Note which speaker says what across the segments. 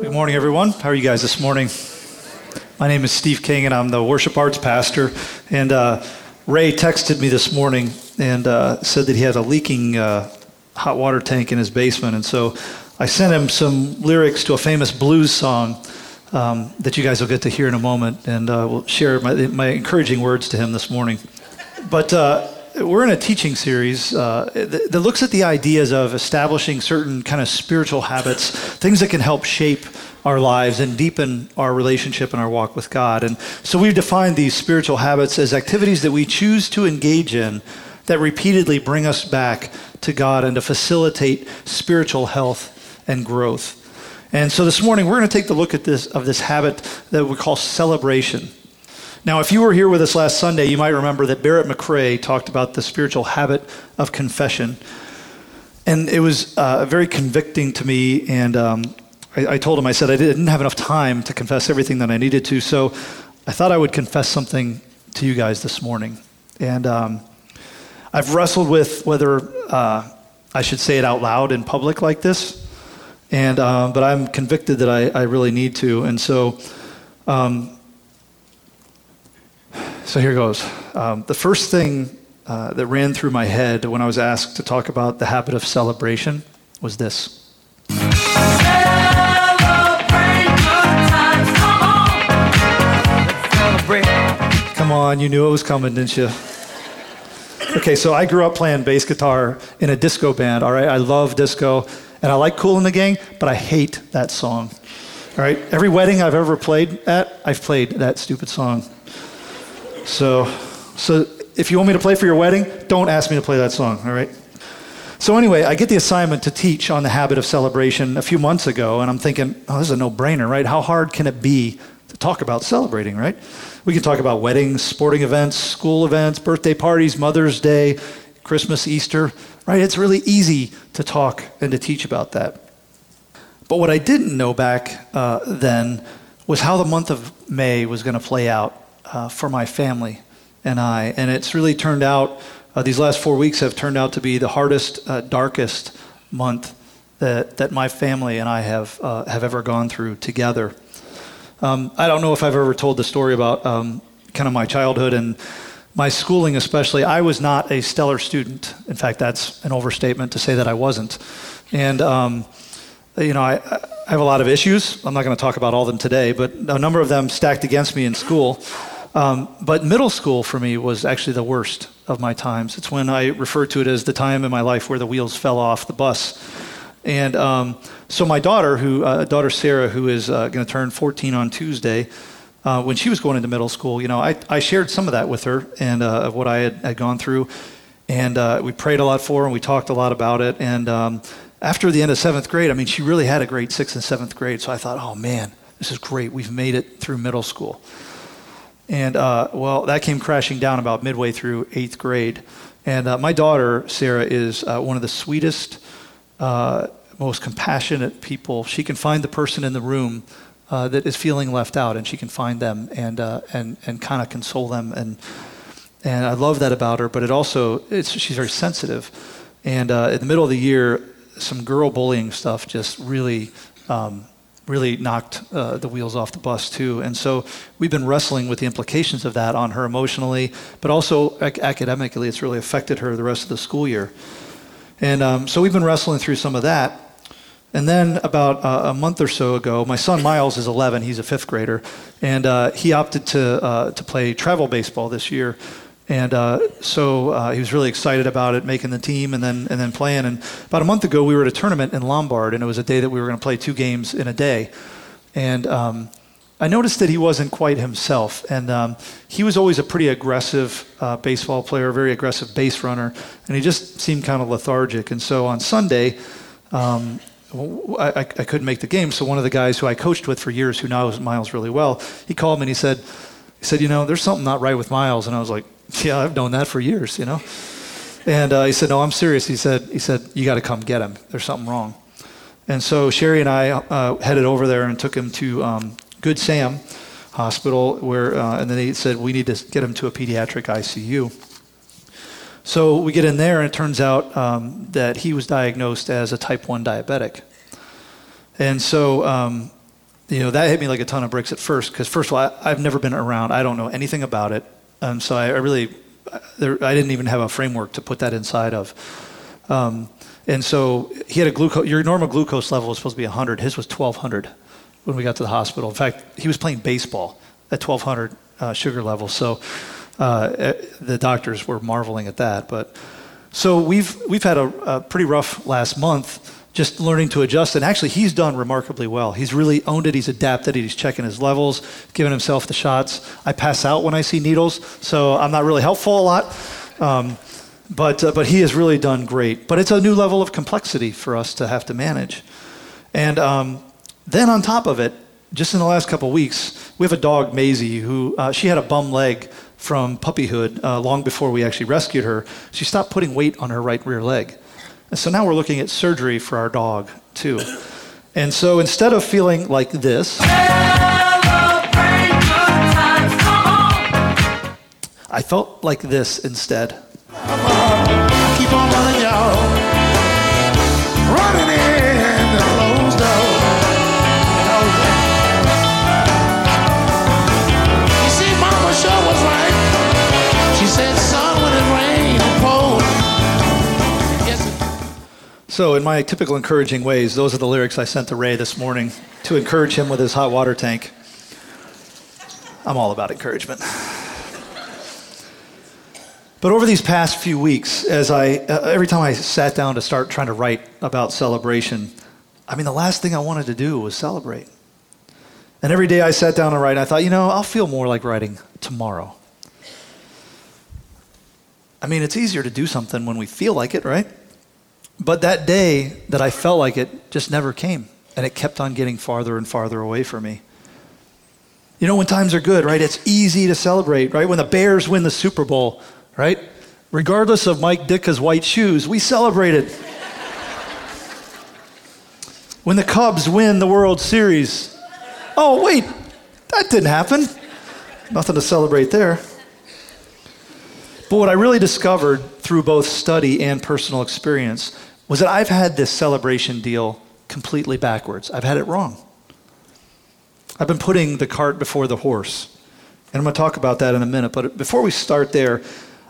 Speaker 1: Good morning, everyone. How are you guys this morning? My name is Steve King, and I'm the worship arts pastor. And uh, Ray texted me this morning and uh, said that he had a leaking uh, hot water tank in his basement. And so I sent him some lyrics to a famous blues song um, that you guys will get to hear in a moment. And uh, we'll share my, my, encouraging words to him this morning. But uh, we're in a teaching series uh, that, that, looks at the ideas of establishing certain kind of spiritual habits, things that can help shape our lives and deepen our relationship and our walk with God. And so we've defined these spiritual habits as activities that we choose to engage in that repeatedly bring us back to God and to facilitate spiritual health and growth. And so this morning we're going to take the look at this of this habit that we call celebration. Now, if you were here with us last Sunday, you might remember that Barrett McRae talked about the spiritual habit of confession. And it was uh, very convicting to me. And um, I, I, told him, I said, I didn't have enough time to confess everything that I needed to. So I thought I would confess something to you guys this morning. And um, I've wrestled with whether uh, I should say it out loud in public like this. And, um, but I'm convicted that I, I, really need to. And so, um, so here goes. Um, the first thing uh, that ran through my head when I was asked to talk about the habit of celebration was this. Come on, you knew it was coming, didn't you? Okay, so I grew up playing bass guitar in a disco band, all right? I love disco, and I like Kool and the Gang, but I hate that song. All right, every wedding I've ever played at, I've played that stupid song. So, so if you want me to play for your wedding, don't ask me to play that song, all right? So, anyway, I get the assignment to teach on the habit of celebration a few months ago, and I'm thinking, oh, this is a no brainer, right? How hard can it be to talk about celebrating, right? We can talk about weddings, sporting events, school events, birthday parties, Mother's Day, Christmas, Easter, right? It's really easy to talk and to teach about that. But what I didn't know back uh, then was how the month of May was going to play out uh, for my family and I. And it's really turned out, uh, these last four weeks have turned out to be the hardest, uh, darkest month that, that my family and I have, uh, have ever gone through together. Um, I don't know if I've ever told the story about um, kind of my childhood and my schooling, especially. I was not a stellar student. In fact, that's an overstatement to say that I wasn't. And, um, you know, I, I have a lot of issues. I'm not going to talk about all of them today, but a number of them stacked against me in school. Um, but middle school for me was actually the worst of my times. It's when I refer to it as the time in my life where the wheels fell off the bus. And um, so my daughter, who uh, daughter Sarah, who is uh, going to turn 14 on Tuesday, uh, when she was going into middle school, you know, I, I shared some of that with her and uh, of what I had, had gone through. And uh, we prayed a lot for her and we talked a lot about it. And um, after the end of seventh grade, I mean, she really had a great sixth and seventh grade. So I thought, oh man, this is great. We've made it through middle school. And uh, well, that came crashing down about midway through eighth grade. And uh, my daughter, Sarah, is uh, one of the sweetest, uh, most compassionate people. She can find the person in the room uh, that is feeling left out, and she can find them and, uh, and, and kind of console them. And, and I love that about her, but it also, it's, she's very sensitive. And in the middle of the year, some girl bullying stuff just really um, really knocked uh, the wheels off the bus too. And so we've been wrestling with the implications of that on her emotionally, but also ac- academically. It's really affected her the rest of the school year. And um, so we've been wrestling through some of that. And then about uh, a month or so ago, my son Miles is 11. He's a fifth grader, and uh, he opted to uh, to play travel baseball this year. And uh, so uh, he was really excited about it, making the team and then, and then playing. And about a month ago, we were at a tournament in Lombard, and it was a day that we were going to play two games in a day. And um, I noticed that he wasn't quite himself. And um, he was always a pretty aggressive uh, baseball player, a very aggressive base runner, and he just seemed kind of lethargic. And so on Sunday, um, I, I, couldn't make the game. So one of the guys who I coached with for years, who knows Miles really well, he called me and he said, he said, you know, there's something not right with Miles. And I was like, yeah, I've known that for years, you know. And uh, he said, no, I'm serious. He said, he said, you got to come get him. There's something wrong. And so Sherry and I uh, headed over there and took him to um, Good Sam Hospital, where, uh, and then they said we need to get him to a pediatric ICU. So we get in there, and it turns out um, that he was diagnosed as a type 1 diabetic. And so um, you know, that hit me like a ton of bricks at first because, first of all, I, have never been around. I don't know anything about it. Um, so I, I really, there, I didn't even have a framework to put that inside of. Um, and so he had a glucose, your normal glucose level was supposed to be 100. His was 1200 when we got to the hospital. In fact, he was playing baseball at 1200 uh, sugar level. So uh, eh, the doctors were marveling at that. But so we've, we've had a, a pretty rough last month just learning to adjust. And actually, he's done remarkably well. He's really owned it. He's adapted it. He's checking his levels, giving himself the shots. I pass out when I see needles, so I'm not really helpful a lot. Um, but, uh, but he has really done great. But it's a new level of complexity for us to have to manage. And um, then on top of it, just in the last couple weeks, we have a dog, Maisie, who uh, she had a bum leg from puppyhood uh, long before we actually rescued her. She stopped putting weight on her right rear leg. And so now we're looking at surgery for our dog, too. And so instead of feeling like this, I felt like this instead. So, in my typical encouraging ways, those are the lyrics I sent to Ray this morning to encourage him with his hot water tank. I'm all about encouragement. But over these past few weeks, as I, uh, every time I sat down to start trying to write about celebration, I mean, the last thing I wanted to do was celebrate. And every day I sat down to write, I thought, you know, I'll feel more like writing tomorrow. I mean, it's easier to do something when we feel like it, right? But that day that I felt like it just never came, and it kept on getting farther and farther away from me. You know, when times are good, right? It's easy to celebrate, right? When the Bears win the Super Bowl, right? Regardless of Mike Ditka's white shoes, we celebrated. when the Cubs win the World Series, oh, wait, that didn't happen. Nothing to celebrate there. But what I really discovered through both study and personal experience was that I've had this celebration deal completely backwards. I've had it wrong. I've been putting the cart before the horse. And I'm going to talk about that in a minute. But before we start there,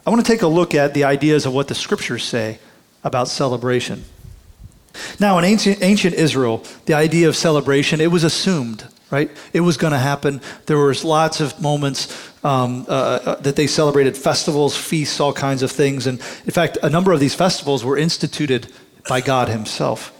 Speaker 1: I want to take a look at the ideas of what the scriptures say about celebration. Now, in ancient, ancient Israel, the idea of celebration, it was assumed, right? It was going to happen. There was lots of moments um, uh, uh, that they celebrated festivals, feasts, all kinds of things. And in fact, a number of these festivals were instituted by God Himself.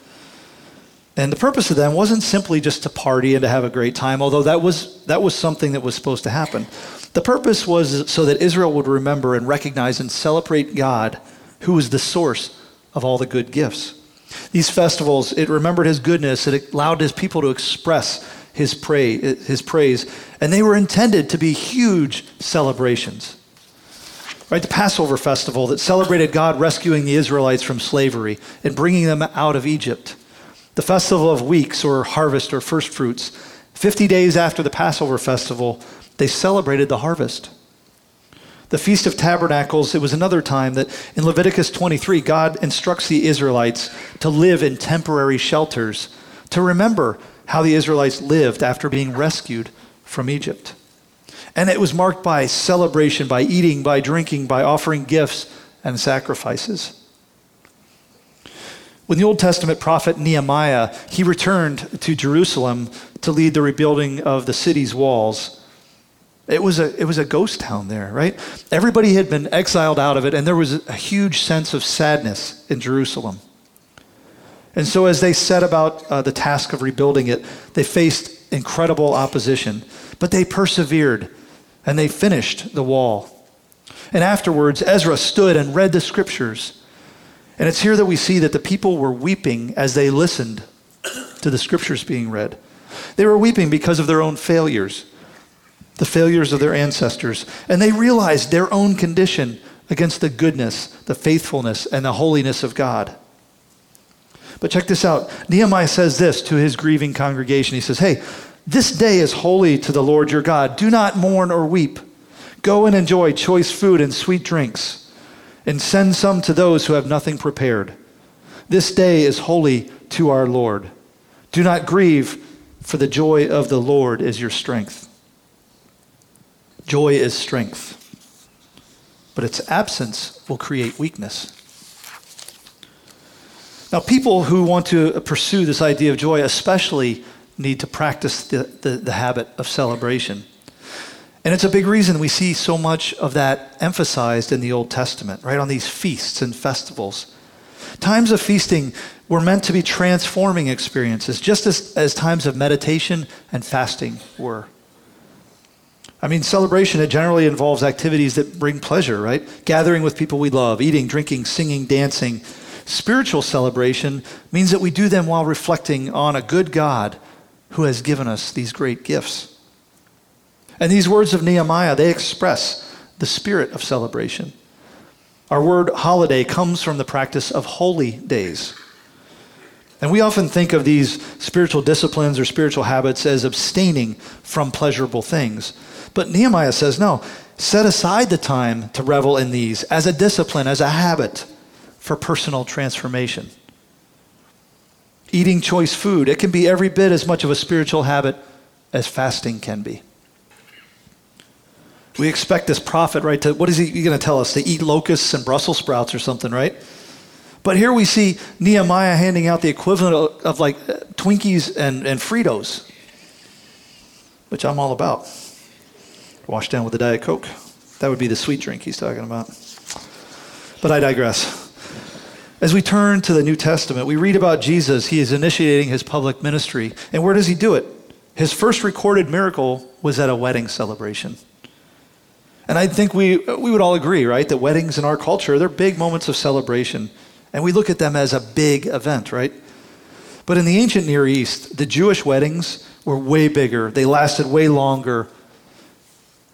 Speaker 1: And the purpose of them wasn't simply just to party and to have a great time, although that was, that was something that was supposed to happen. The purpose was so that Israel would remember and recognize and celebrate God, who is the source of all the good gifts. These festivals, it remembered his goodness, it allowed his people to express his, praise, his praise, and they were intended to be huge celebrations. Right, the Passover festival that celebrated God rescuing the Israelites from slavery and bringing them out of Egypt. The festival of weeks or harvest or first fruits. 50 days after the Passover festival, they celebrated the harvest. The Feast of Tabernacles, it was another time that in Leviticus 23, God instructs the Israelites to live in temporary shelters, to remember how the Israelites lived after being rescued from Egypt. And it was marked by celebration, by eating, by drinking, by offering gifts and sacrifices. When the Old Testament prophet Nehemiah, he returned to Jerusalem to lead the rebuilding of the city's walls. It was, a, it was a ghost town there, right? Everybody had been exiled out of it, and there was a huge sense of sadness in Jerusalem. And so, as they set about uh, the task of rebuilding it, they faced incredible opposition, but they persevered and they finished the wall. And afterwards, Ezra stood and read the scriptures. And it's here that we see that the people were weeping as they listened to the scriptures being read. They were weeping because of their own failures the failures of their ancestors, and they realized their own condition against the goodness, the faithfulness, and the holiness of God. But check this out. Nehemiah says this to his grieving congregation. He says, Hey, this day is holy to the Lord your God. Do not mourn or weep. Go and enjoy choice food and sweet drinks, and send some to those who have nothing prepared. This day is holy to our Lord. Do not grieve for the joy of the Lord is your strength. Joy is strength, but its absence will create weakness. Now, people who want to pursue this idea of joy especially need to practice the, the, the, habit of celebration. And it's a big reason we see so much of that emphasized in the Old Testament, right? On these feasts and festivals. Times of feasting were meant to be transforming experiences, just as, as times of meditation and fasting were. I mean, celebration, it generally involves activities that bring pleasure, right? Gathering with people we love, eating, drinking, singing, dancing. Spiritual celebration means that we do them while reflecting on a good God who has given us these great gifts. And these words of Nehemiah, they express the spirit of celebration. Our word holiday comes from the practice of holy days. And we often think of these spiritual disciplines or spiritual habits as abstaining from pleasurable things. But Nehemiah says, no, set aside the time to revel in these as a discipline, as a habit for personal transformation. Eating choice food, it can be every bit as much of a spiritual habit as fasting can be. We expect this prophet, right, to, what is he going to tell us? To eat locusts and Brussels sprouts or something, right? But here we see Nehemiah handing out the equivalent of, of like Twinkies and, and Fritos, which I'm all about. Washed down with a Diet Coke. That would be the sweet drink he's talking about. But I digress. As we turn to the New Testament, we read about Jesus. He is initiating his public ministry. And where does he do it? His first recorded miracle was at a wedding celebration. And I think we, we would all agree, right, that weddings in our culture, they're big moments of celebration. And we look at them as a big event, right? But in the ancient Near East, the Jewish weddings were way bigger, they lasted way longer.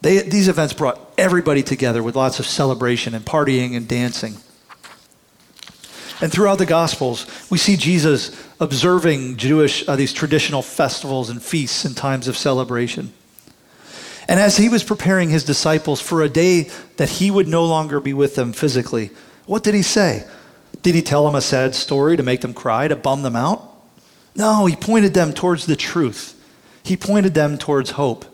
Speaker 1: They, these events brought everybody together with lots of celebration and partying and dancing. And throughout the Gospels, we see Jesus observing Jewish, uh, these traditional festivals and feasts and times of celebration. And as he was preparing his disciples for a day that he would no longer be with them physically, what did he say? Did he tell them a sad story to make them cry, to bum them out? No, he pointed them towards the truth. He pointed them towards hope.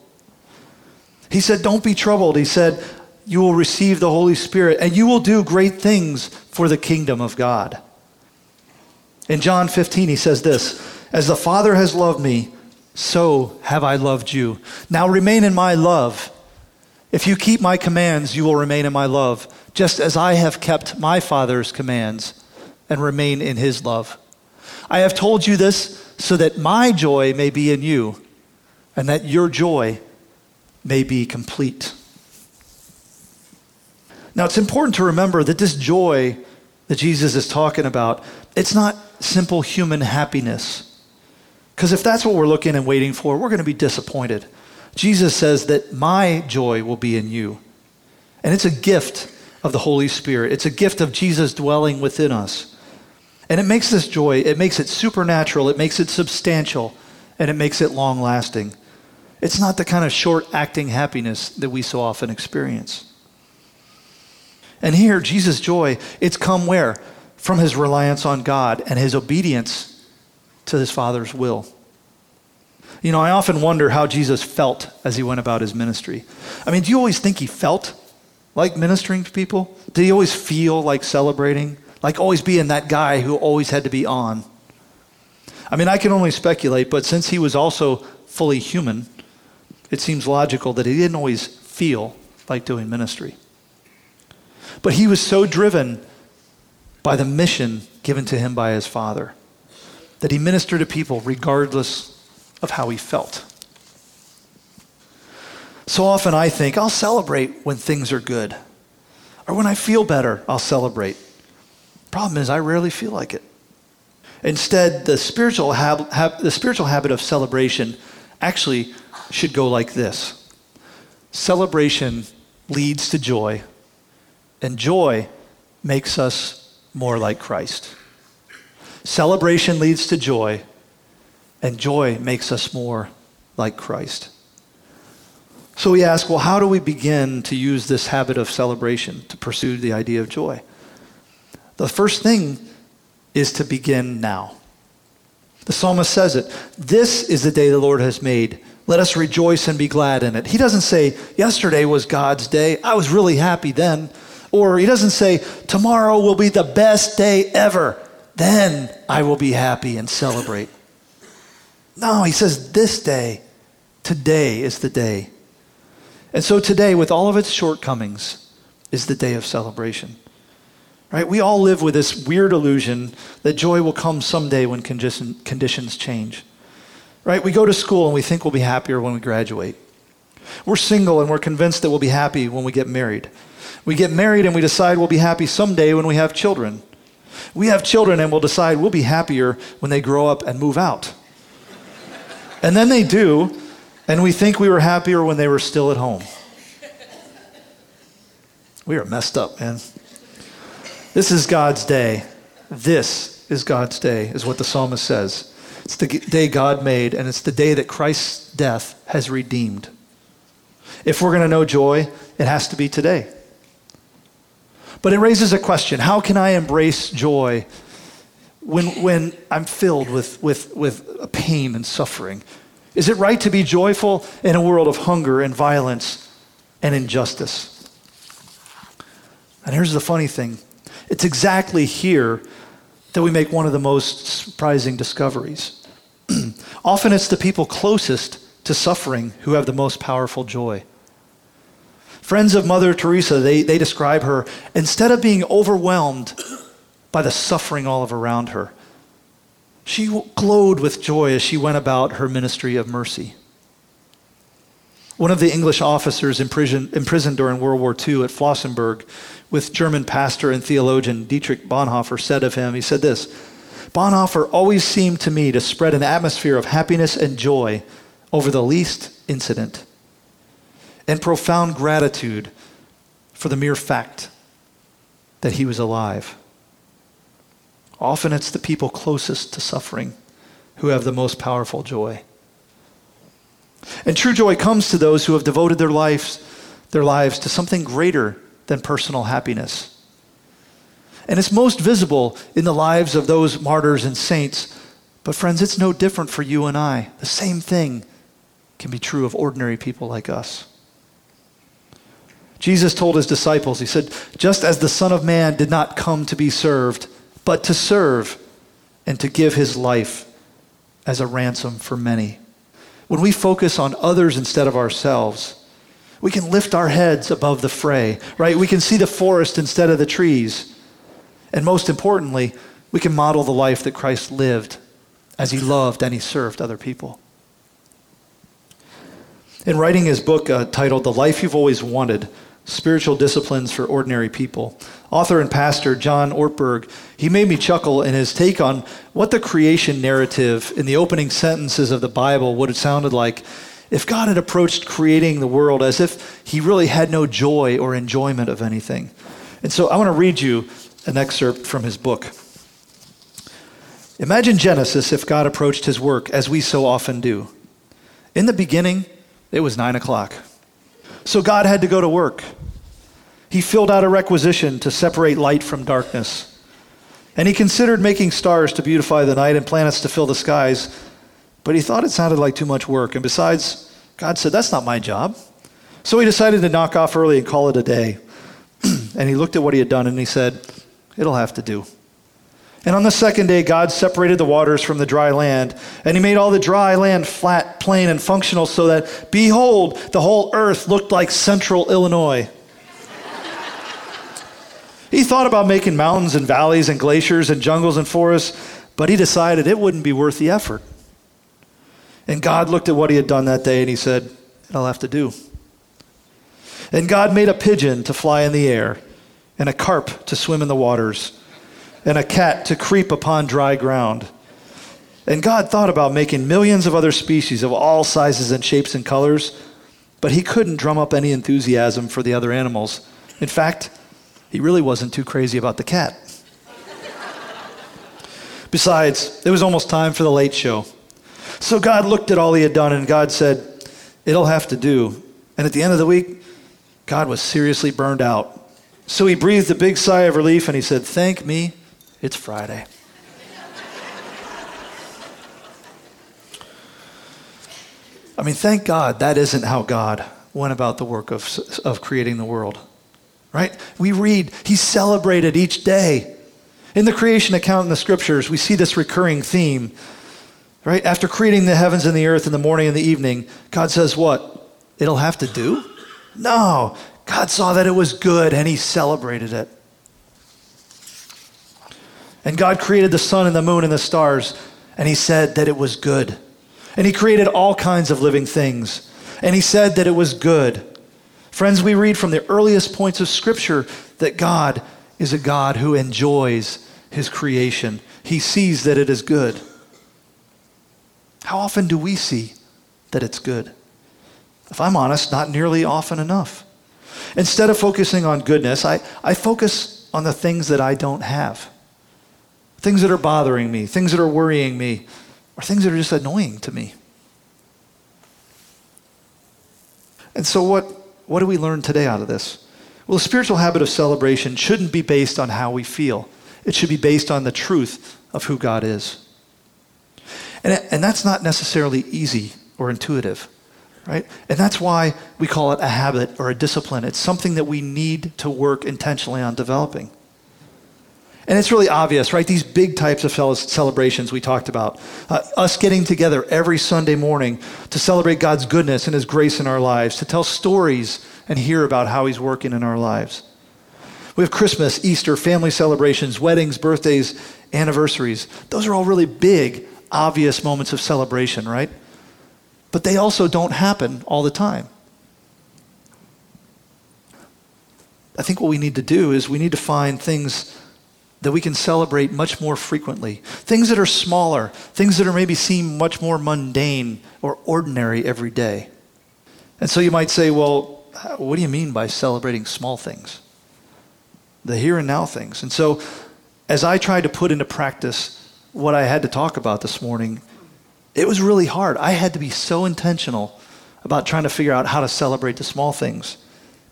Speaker 1: He said, Don't be troubled. He said, You will receive the Holy Spirit and you will do great things for the kingdom of God. In John 15, he says this As the Father has loved me, so have I loved you. Now remain in my love. If you keep my commands, you will remain in my love, just as I have kept my Father's commands and remain in his love. I have told you this so that my joy may be in you and that your joy may be complete. Now, it's important to remember that this joy that Jesus is talking about, it's not simple human happiness. Because if that's what we're looking and waiting for, we're going to be disappointed. Jesus says that my joy will be in you. And it's a gift of the Holy Spirit, it's a gift of Jesus dwelling within us. And it makes this joy, it makes it supernatural, it makes it substantial, and it makes it long lasting. It's not the kind of short acting happiness that we so often experience. And here, Jesus' joy, it's come where? From his reliance on God and his obedience to his Father's will. You know, I often wonder how Jesus felt as he went about his ministry. I mean, do you always think he felt like ministering to people? Did he always feel like celebrating? Like always being that guy who always had to be on? I mean, I can only speculate, but since he was also fully human, it seems logical that he didn't always feel like doing ministry. But he was so driven by the mission given to him by his father that he ministered to people regardless of how he felt. So often I think I'll celebrate when things are good, or when I feel better, I'll celebrate. Problem is, I rarely feel like it. Instead, the spiritual, hab- hab- the spiritual habit of celebration actually should go like this Celebration leads to joy, and joy makes us more like Christ. Celebration leads to joy, and joy makes us more like Christ. So we ask, well, how do we begin to use this habit of celebration to pursue the idea of joy? The first thing is to begin now. The psalmist says it. This is the day the Lord has made. Let us rejoice and be glad in it. He doesn't say, Yesterday was God's day. I was really happy then. Or he doesn't say, Tomorrow will be the best day ever. Then I will be happy and celebrate. No, he says, This day, today is the day. And so today, with all of its shortcomings, is the day of celebration. Right? We all live with this weird illusion that joy will come someday when condition, conditions change. Right? We go to school and we think we'll be happier when we graduate. We're single and we're convinced that we'll be happy when we get married. We get married and we decide we'll be happy someday when we have children. We have children and we'll decide we'll be happier when they grow up and move out. And then they do, and we think we were happier when they were still at home. We are messed up, man. This is God's day. This is God's day, is what the psalmist says. It's the day God made, and it's the day that Christ's death has redeemed. If we're going to know joy, it has to be today. But it raises a question how can I embrace joy when, when I'm filled with, with, with pain and suffering? Is it right to be joyful in a world of hunger and violence and injustice? And here's the funny thing it's exactly here that we make one of the most surprising discoveries. Often it's the people closest to suffering who have the most powerful joy. Friends of Mother Teresa, they, they describe her, instead of being overwhelmed by the suffering all around her, she glowed with joy as she went about her ministry of mercy. One of the English officers imprisoned, imprisoned during World War II at Flossenburg with German pastor and theologian Dietrich Bonhoeffer said of him, he said this Bonhoeffer always seemed to me to spread an atmosphere of happiness and joy over the least incident and profound gratitude for the mere fact that he was alive. Often it's the people closest to suffering who have the most powerful joy. And true joy comes to those who have devoted their lives, their lives to something greater than personal happiness. And it's most visible in the lives of those martyrs and saints. But, friends, it's no different for you and I. The same thing can be true of ordinary people like us. Jesus told his disciples, He said, Just as the Son of Man did not come to be served, but to serve and to give his life as a ransom for many. When we focus on others instead of ourselves, we can lift our heads above the fray, right? We can see the forest instead of the trees. And most importantly, we can model the life that Christ lived as he loved and he served other people. In writing his book uh, titled The Life You've Always Wanted, Spiritual Disciplines for Ordinary People, author and pastor John Ortberg, he made me chuckle in his take on what the creation narrative in the opening sentences of the Bible would have sounded like if God had approached creating the world as if he really had no joy or enjoyment of anything. And so I want to read you an excerpt from his book. Imagine Genesis if God approached his work as we so often do. In the beginning, it was nine o'clock. So God had to go to work. He filled out a requisition to separate light from darkness. And he considered making stars to beautify the night and planets to fill the skies. But he thought it sounded like too much work. And besides, God said, That's not my job. So he decided to knock off early and call it a day. and he looked at what he had done and he said, It'll have to do. And on the second day, God separated the waters from the dry land, and he made all the dry land flat, plain, and functional so that, behold, the whole earth looked like central Illinois. he thought about making mountains and valleys and glaciers and jungles and forests, but he decided it wouldn't be worth the effort. And God looked at what he had done that day and he said, I'll have to do. And God made a pigeon to fly in the air, and a carp to swim in the waters, and a cat to creep upon dry ground. And God thought about making millions of other species of all sizes and shapes and colors, but he couldn't drum up any enthusiasm for the other animals. In fact, he really wasn't too crazy about the cat. Besides, it was almost time for the late show. So God looked at all he had done and God said, It'll have to do. And at the end of the week, God was seriously burned out. So he breathed a big sigh of relief and he said, Thank me, it's Friday. I mean, thank God that isn't how God went about the work of, of creating the world, right? We read, He celebrated each day. In the creation account in the scriptures, we see this recurring theme, right? After creating the heavens and the earth in the morning and the evening, God says, What? It'll have to do? No. God saw that it was good and He celebrated it. And God created the sun and the moon and the stars, and He said that it was good. And He created all kinds of living things, and He said that it was good. Friends, we read from the earliest points of Scripture that God is a God who enjoys His creation, He sees that it is good. How often do we see that it's good? If I'm honest, not nearly often enough. Instead of focusing on goodness, I, I focus on the things that I don't have things that are bothering me, things that are worrying me, or things that are just annoying to me. And so, what, what do we learn today out of this? Well, the spiritual habit of celebration shouldn't be based on how we feel, it should be based on the truth of who God is. And, and that's not necessarily easy or intuitive, right? And that's why we call it a habit or a discipline. It's something that we need to work intentionally on developing. And it's really obvious, right? These big types of celebrations we talked about. Uh, us getting together every Sunday morning to celebrate God's goodness and His grace in our lives, to tell stories and hear about how He's working in our lives. We have Christmas, Easter, family celebrations, weddings, birthdays, anniversaries. Those are all really big, obvious moments of celebration, right? But they also don't happen all the time. I think what we need to do is we need to find things that we can celebrate much more frequently. Things that are smaller, things that are maybe seem much more mundane or ordinary every day. And so you might say, well, what do you mean by celebrating small things? The here and now things. And so as I tried to put into practice what I had to talk about this morning, it was really hard. I had to be so intentional about trying to figure out how to celebrate the small things.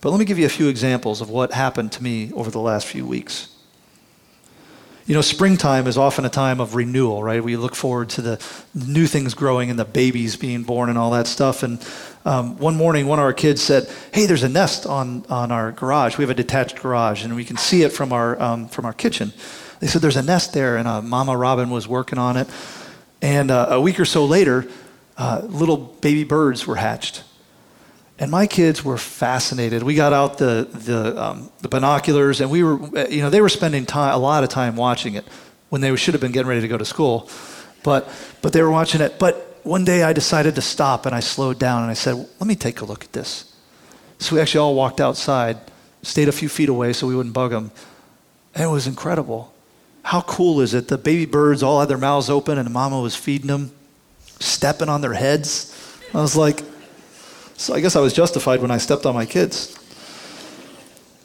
Speaker 1: But let me give you a few examples of what happened to me over the last few weeks. You know, springtime is often a time of renewal, right? We look forward to the new things growing and the babies being born and all that stuff. And um, one morning, one of our kids said, "Hey, there's a nest on on our garage. We have a detached garage, and we can see it from our um, from our kitchen." They said, "There's a nest there," and uh, Mama Robin was working on it. And uh, a week or so later, uh, little baby birds were hatched. And my kids were fascinated. We got out the, the, um, the binoculars, and we were, you know, they were spending time, a lot of time watching it when they should have been getting ready to go to school. But, but they were watching it. But one day I decided to stop and I slowed down and I said, let me take a look at this. So we actually all walked outside, stayed a few feet away so we wouldn't bug them. And it was incredible. How cool is it? The baby birds all had their mouths open and the mama was feeding them, stepping on their heads. I was like, so I guess I was justified when I stepped on my kids.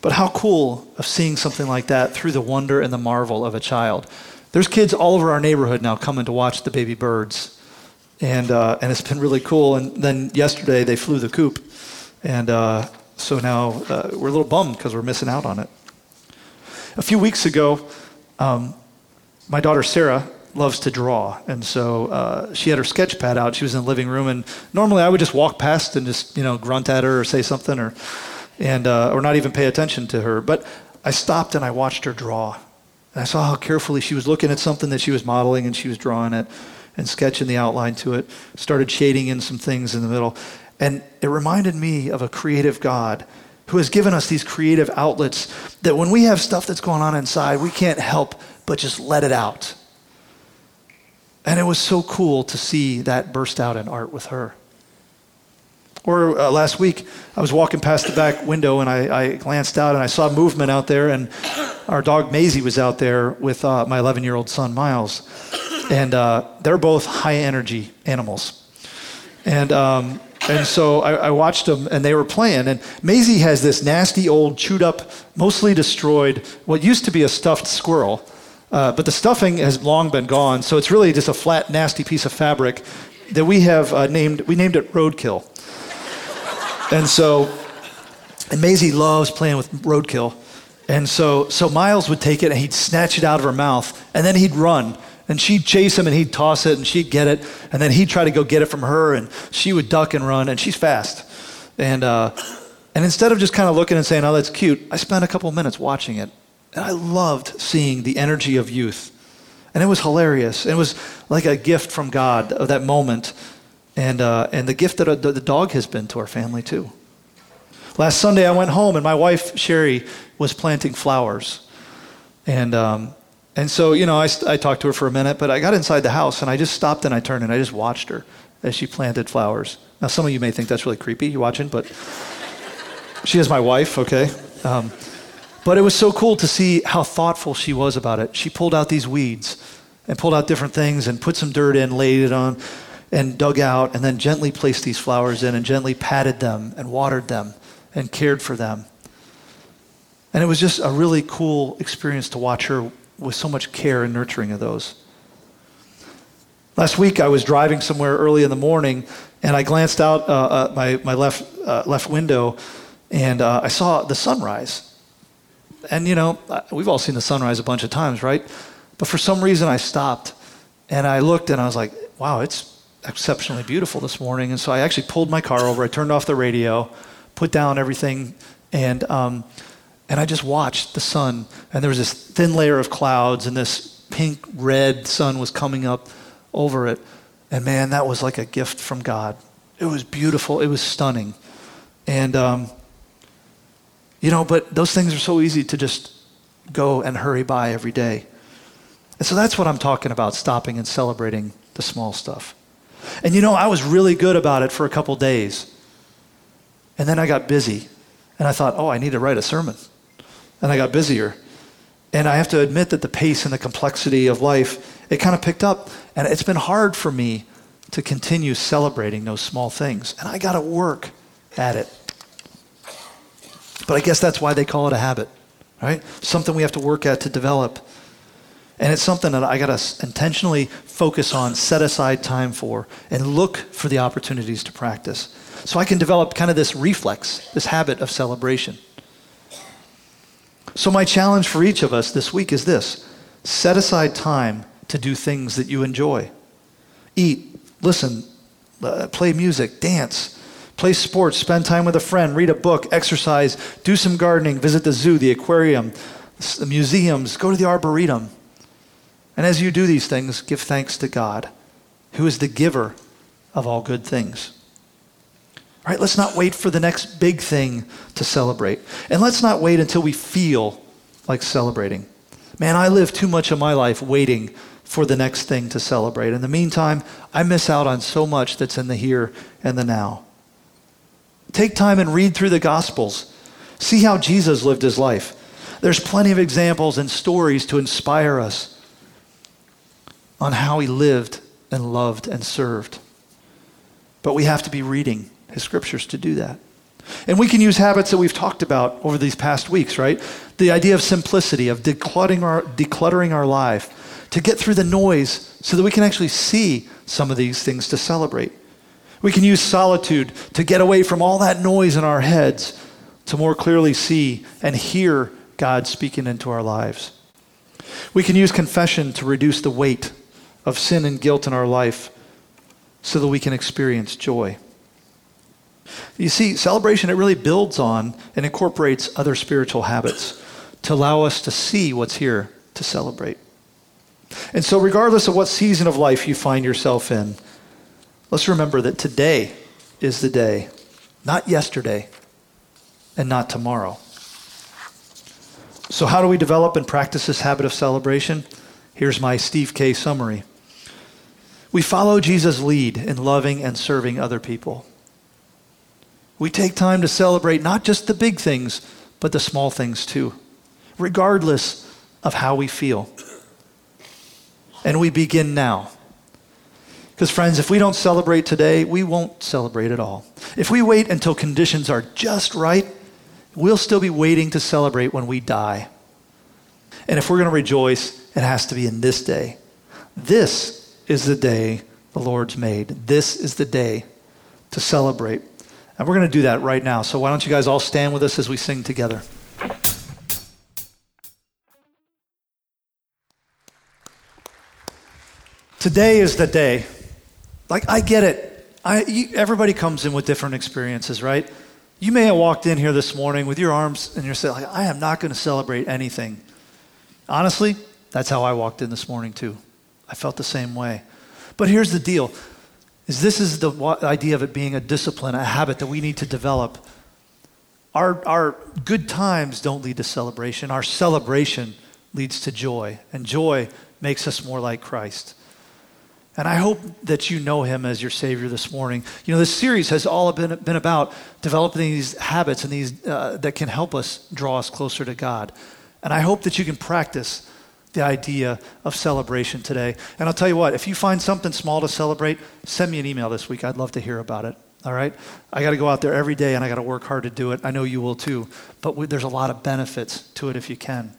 Speaker 1: But how cool of seeing something like that through the wonder and the marvel of a child. There's kids all over our neighborhood now coming to watch the baby birds. And, uh, and it's been really cool. And then yesterday they flew the coop. And uh, so now uh, we're a little bummed because we're missing out on it. A few weeks ago, um, my daughter Sarah loves to draw. And so uh, she had her sketch pad out. She was in the living room. And normally I would just walk past and just, you know, grunt at her or say something or, and, uh, or not even pay attention to her. But I stopped and I watched her draw. And I saw how carefully she was looking at something that she was modeling and she was drawing it and sketching the outline to it. Started shading in some things in the middle. And it reminded me of a creative God who has given us these creative outlets that when we have stuff that's going on inside, we can't help but just let it out and it was so cool to see that burst out in art with her. Or uh, last week, I was walking past the back window and I, I, glanced out and I saw movement out there, and our dog Maisie was out there with uh, my 11 year old son Miles. And uh, they're both high energy animals. And, um, and so I, I, watched them and they were playing. And Maisie has this nasty old, chewed up, mostly destroyed, what used to be a stuffed squirrel uh, but the stuffing has long been gone, so it's really just a flat, nasty piece of fabric that we have uh, named, we named it Roadkill. and so, and Maisie loves playing with Roadkill. And so, so Miles would take it and he'd snatch it out of her mouth, and then he'd run. And she'd chase him and he'd toss it and she'd get it. And then he'd try to go get it from her and she would duck and run and she's fast. And, uh, and instead of just kind of looking and saying, oh, that's cute, I spent a couple of minutes watching it. And I loved seeing the energy of youth. And it was hilarious. It was like a gift from God of that moment. And, uh, and the gift that the dog has been to our family, too. Last Sunday, I went home and my wife, Sherry, was planting flowers. And um, and so, you know, I, I talked to her for a minute, but I got inside the house and I just stopped and I turned and I just watched her as she planted flowers. Now, some of you may think that's really creepy, you watching, but she is my wife, okay? Um, but it was so cool to see how thoughtful she was about it. She pulled out these weeds and pulled out different things and put some dirt in, laid it on, and dug out, and then gently placed these flowers in and gently patted them and watered them and cared for them. And it was just a really cool experience to watch her with so much care and nurturing of those. Last week, I was driving somewhere early in the morning, and I glanced out uh, uh, my, my left, uh, left window, and uh, I saw the sunrise. And, you know, uh, we've all seen the sunrise a bunch of times, right? But for some reason, I stopped, and I looked, and I was like, wow, it's exceptionally beautiful this morning. And so I actually pulled my car over, I turned off the radio, put down everything, and um, and I just watched the sun, and there was this thin layer of clouds, and this pink red sun was coming up over it. And man, that was like a gift from God. It was beautiful, it was stunning. And, um, you know, but those things are so easy to just go and hurry by every day. And so that's what I'm talking about stopping and celebrating the small stuff. And you know, I was really good about it for a couple days. And then I got busy. And I thought, oh, I need to write a sermon and I got busier. And I have to admit that the pace and the complexity of life, it kind of picked up. And it's been hard for me to continue celebrating those small things. And I got to work at it. But I guess that's why they call it a habit, right? Something we have to work at to develop. And it's something that I got to intentionally focus on, set aside time for, and look for the opportunities to practice. So I can develop kind of this reflex, this habit of celebration. So, my challenge for each of us this week is this set aside time to do things that you enjoy. Eat, listen, uh, play music, dance, play sports, spend time with a friend, read a book, exercise, do some gardening, visit the zoo, the aquarium, the museums, go to the arboretum. And as you do these things, give thanks to God, who is the giver of all good things. All right, let's not wait for the next big thing to celebrate. And let's not wait until we feel like celebrating. Man, I live too much of my life waiting for the next thing to celebrate. In the meantime, I miss out on so much that's in the here and the now. Take time and read through the Gospels. See how Jesus lived his life. There's plenty of examples and stories to inspire us on how he lived and loved and served. But we have to be reading his scriptures to do that. And we can use habits that we've talked about over these past weeks, right? The idea of simplicity, of decluttering our, decluttering our life, to get through the noise so that we can actually see some of these things to celebrate. We can use solitude to get away from all that noise in our heads to more clearly see and hear God speaking into our lives. We can use confession to reduce the weight of sin and guilt in our life so that we can experience joy. You see, celebration, it really builds on and incorporates other spiritual habits to allow us to see what's here to celebrate. And so, regardless of what season of life you find yourself in, let's remember that today is the day, not yesterday and not tomorrow. So, how do we develop and practice this habit of celebration? Here's my Steve K summary. We follow Jesus' lead in loving and serving other people. We take time to celebrate not just the big things, but the small things too, regardless of how we feel. And we begin now. Because, friends, if we don't celebrate today, we won't celebrate at all. If we wait until conditions are just right, we'll still be waiting to celebrate when we die. And if we're going to rejoice, it has to be in this day. This is the day the Lord's made. This is the day to celebrate. And we're going to do that right now. So why don't you guys all stand with us as we sing together? Today is the day. Like, I get it. I, you, everybody comes in with different experiences, right? You may have walked in here this morning with your arms and you're saying, like, I am not going to celebrate anything. Honestly, that's how I walked in this morning, too. I felt the same way. But here's the deal is this is the idea of it being a discipline, a habit that we need to develop. Our, our good times don't lead to celebration. Our celebration leads to joy, and joy makes us more like Christ. And I hope that you know him as your Savior this morning. You know, this series has all been, been about developing these habits and these uh, that can help us draw us closer to God. And I hope that you can practice the idea of celebration today. And I'll tell you what, if you find something small to celebrate, send me an email this week. I'd love to hear about it. All right? I got to go out there every day and I got to work hard to do it. I know you will too. But we, there's a lot of benefits to it if you can.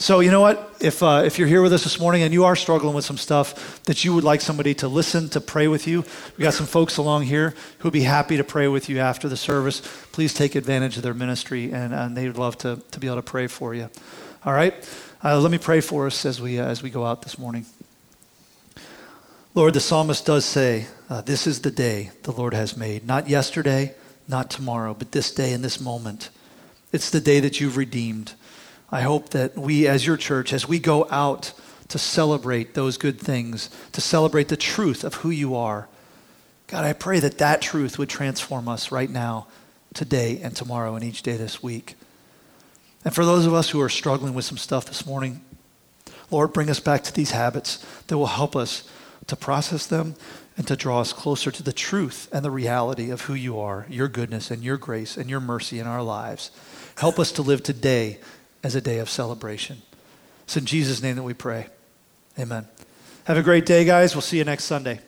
Speaker 1: So, you know what? If, uh, if you're here with us this morning and you are struggling with some stuff that you would like somebody to listen, to pray with you, we got some folks along here who'd be happy to pray with you after the service. Please take advantage of their ministry, and, and they would love to, to be able to pray for you. All right? Uh, let me pray for us as we, uh, as we go out this morning. Lord, the psalmist does say, uh, This is the day the Lord has made. Not yesterday, not tomorrow, but this day and this moment. It's the day that you've redeemed. I hope that we, as your church, as we go out to celebrate those good things, to celebrate the truth of who you are, God, I pray that that truth would transform us right now, today, and tomorrow, and each day this week. And for those of us who are struggling with some stuff this morning, Lord, bring us back to these habits that will help us to process them and to draw us closer to the truth and the reality of who you are, your goodness and your grace and your mercy in our lives. Help us to live today as a day of celebration. It's in Jesus' name that we pray. Amen. Have a great day, guys. We'll see you next Sunday.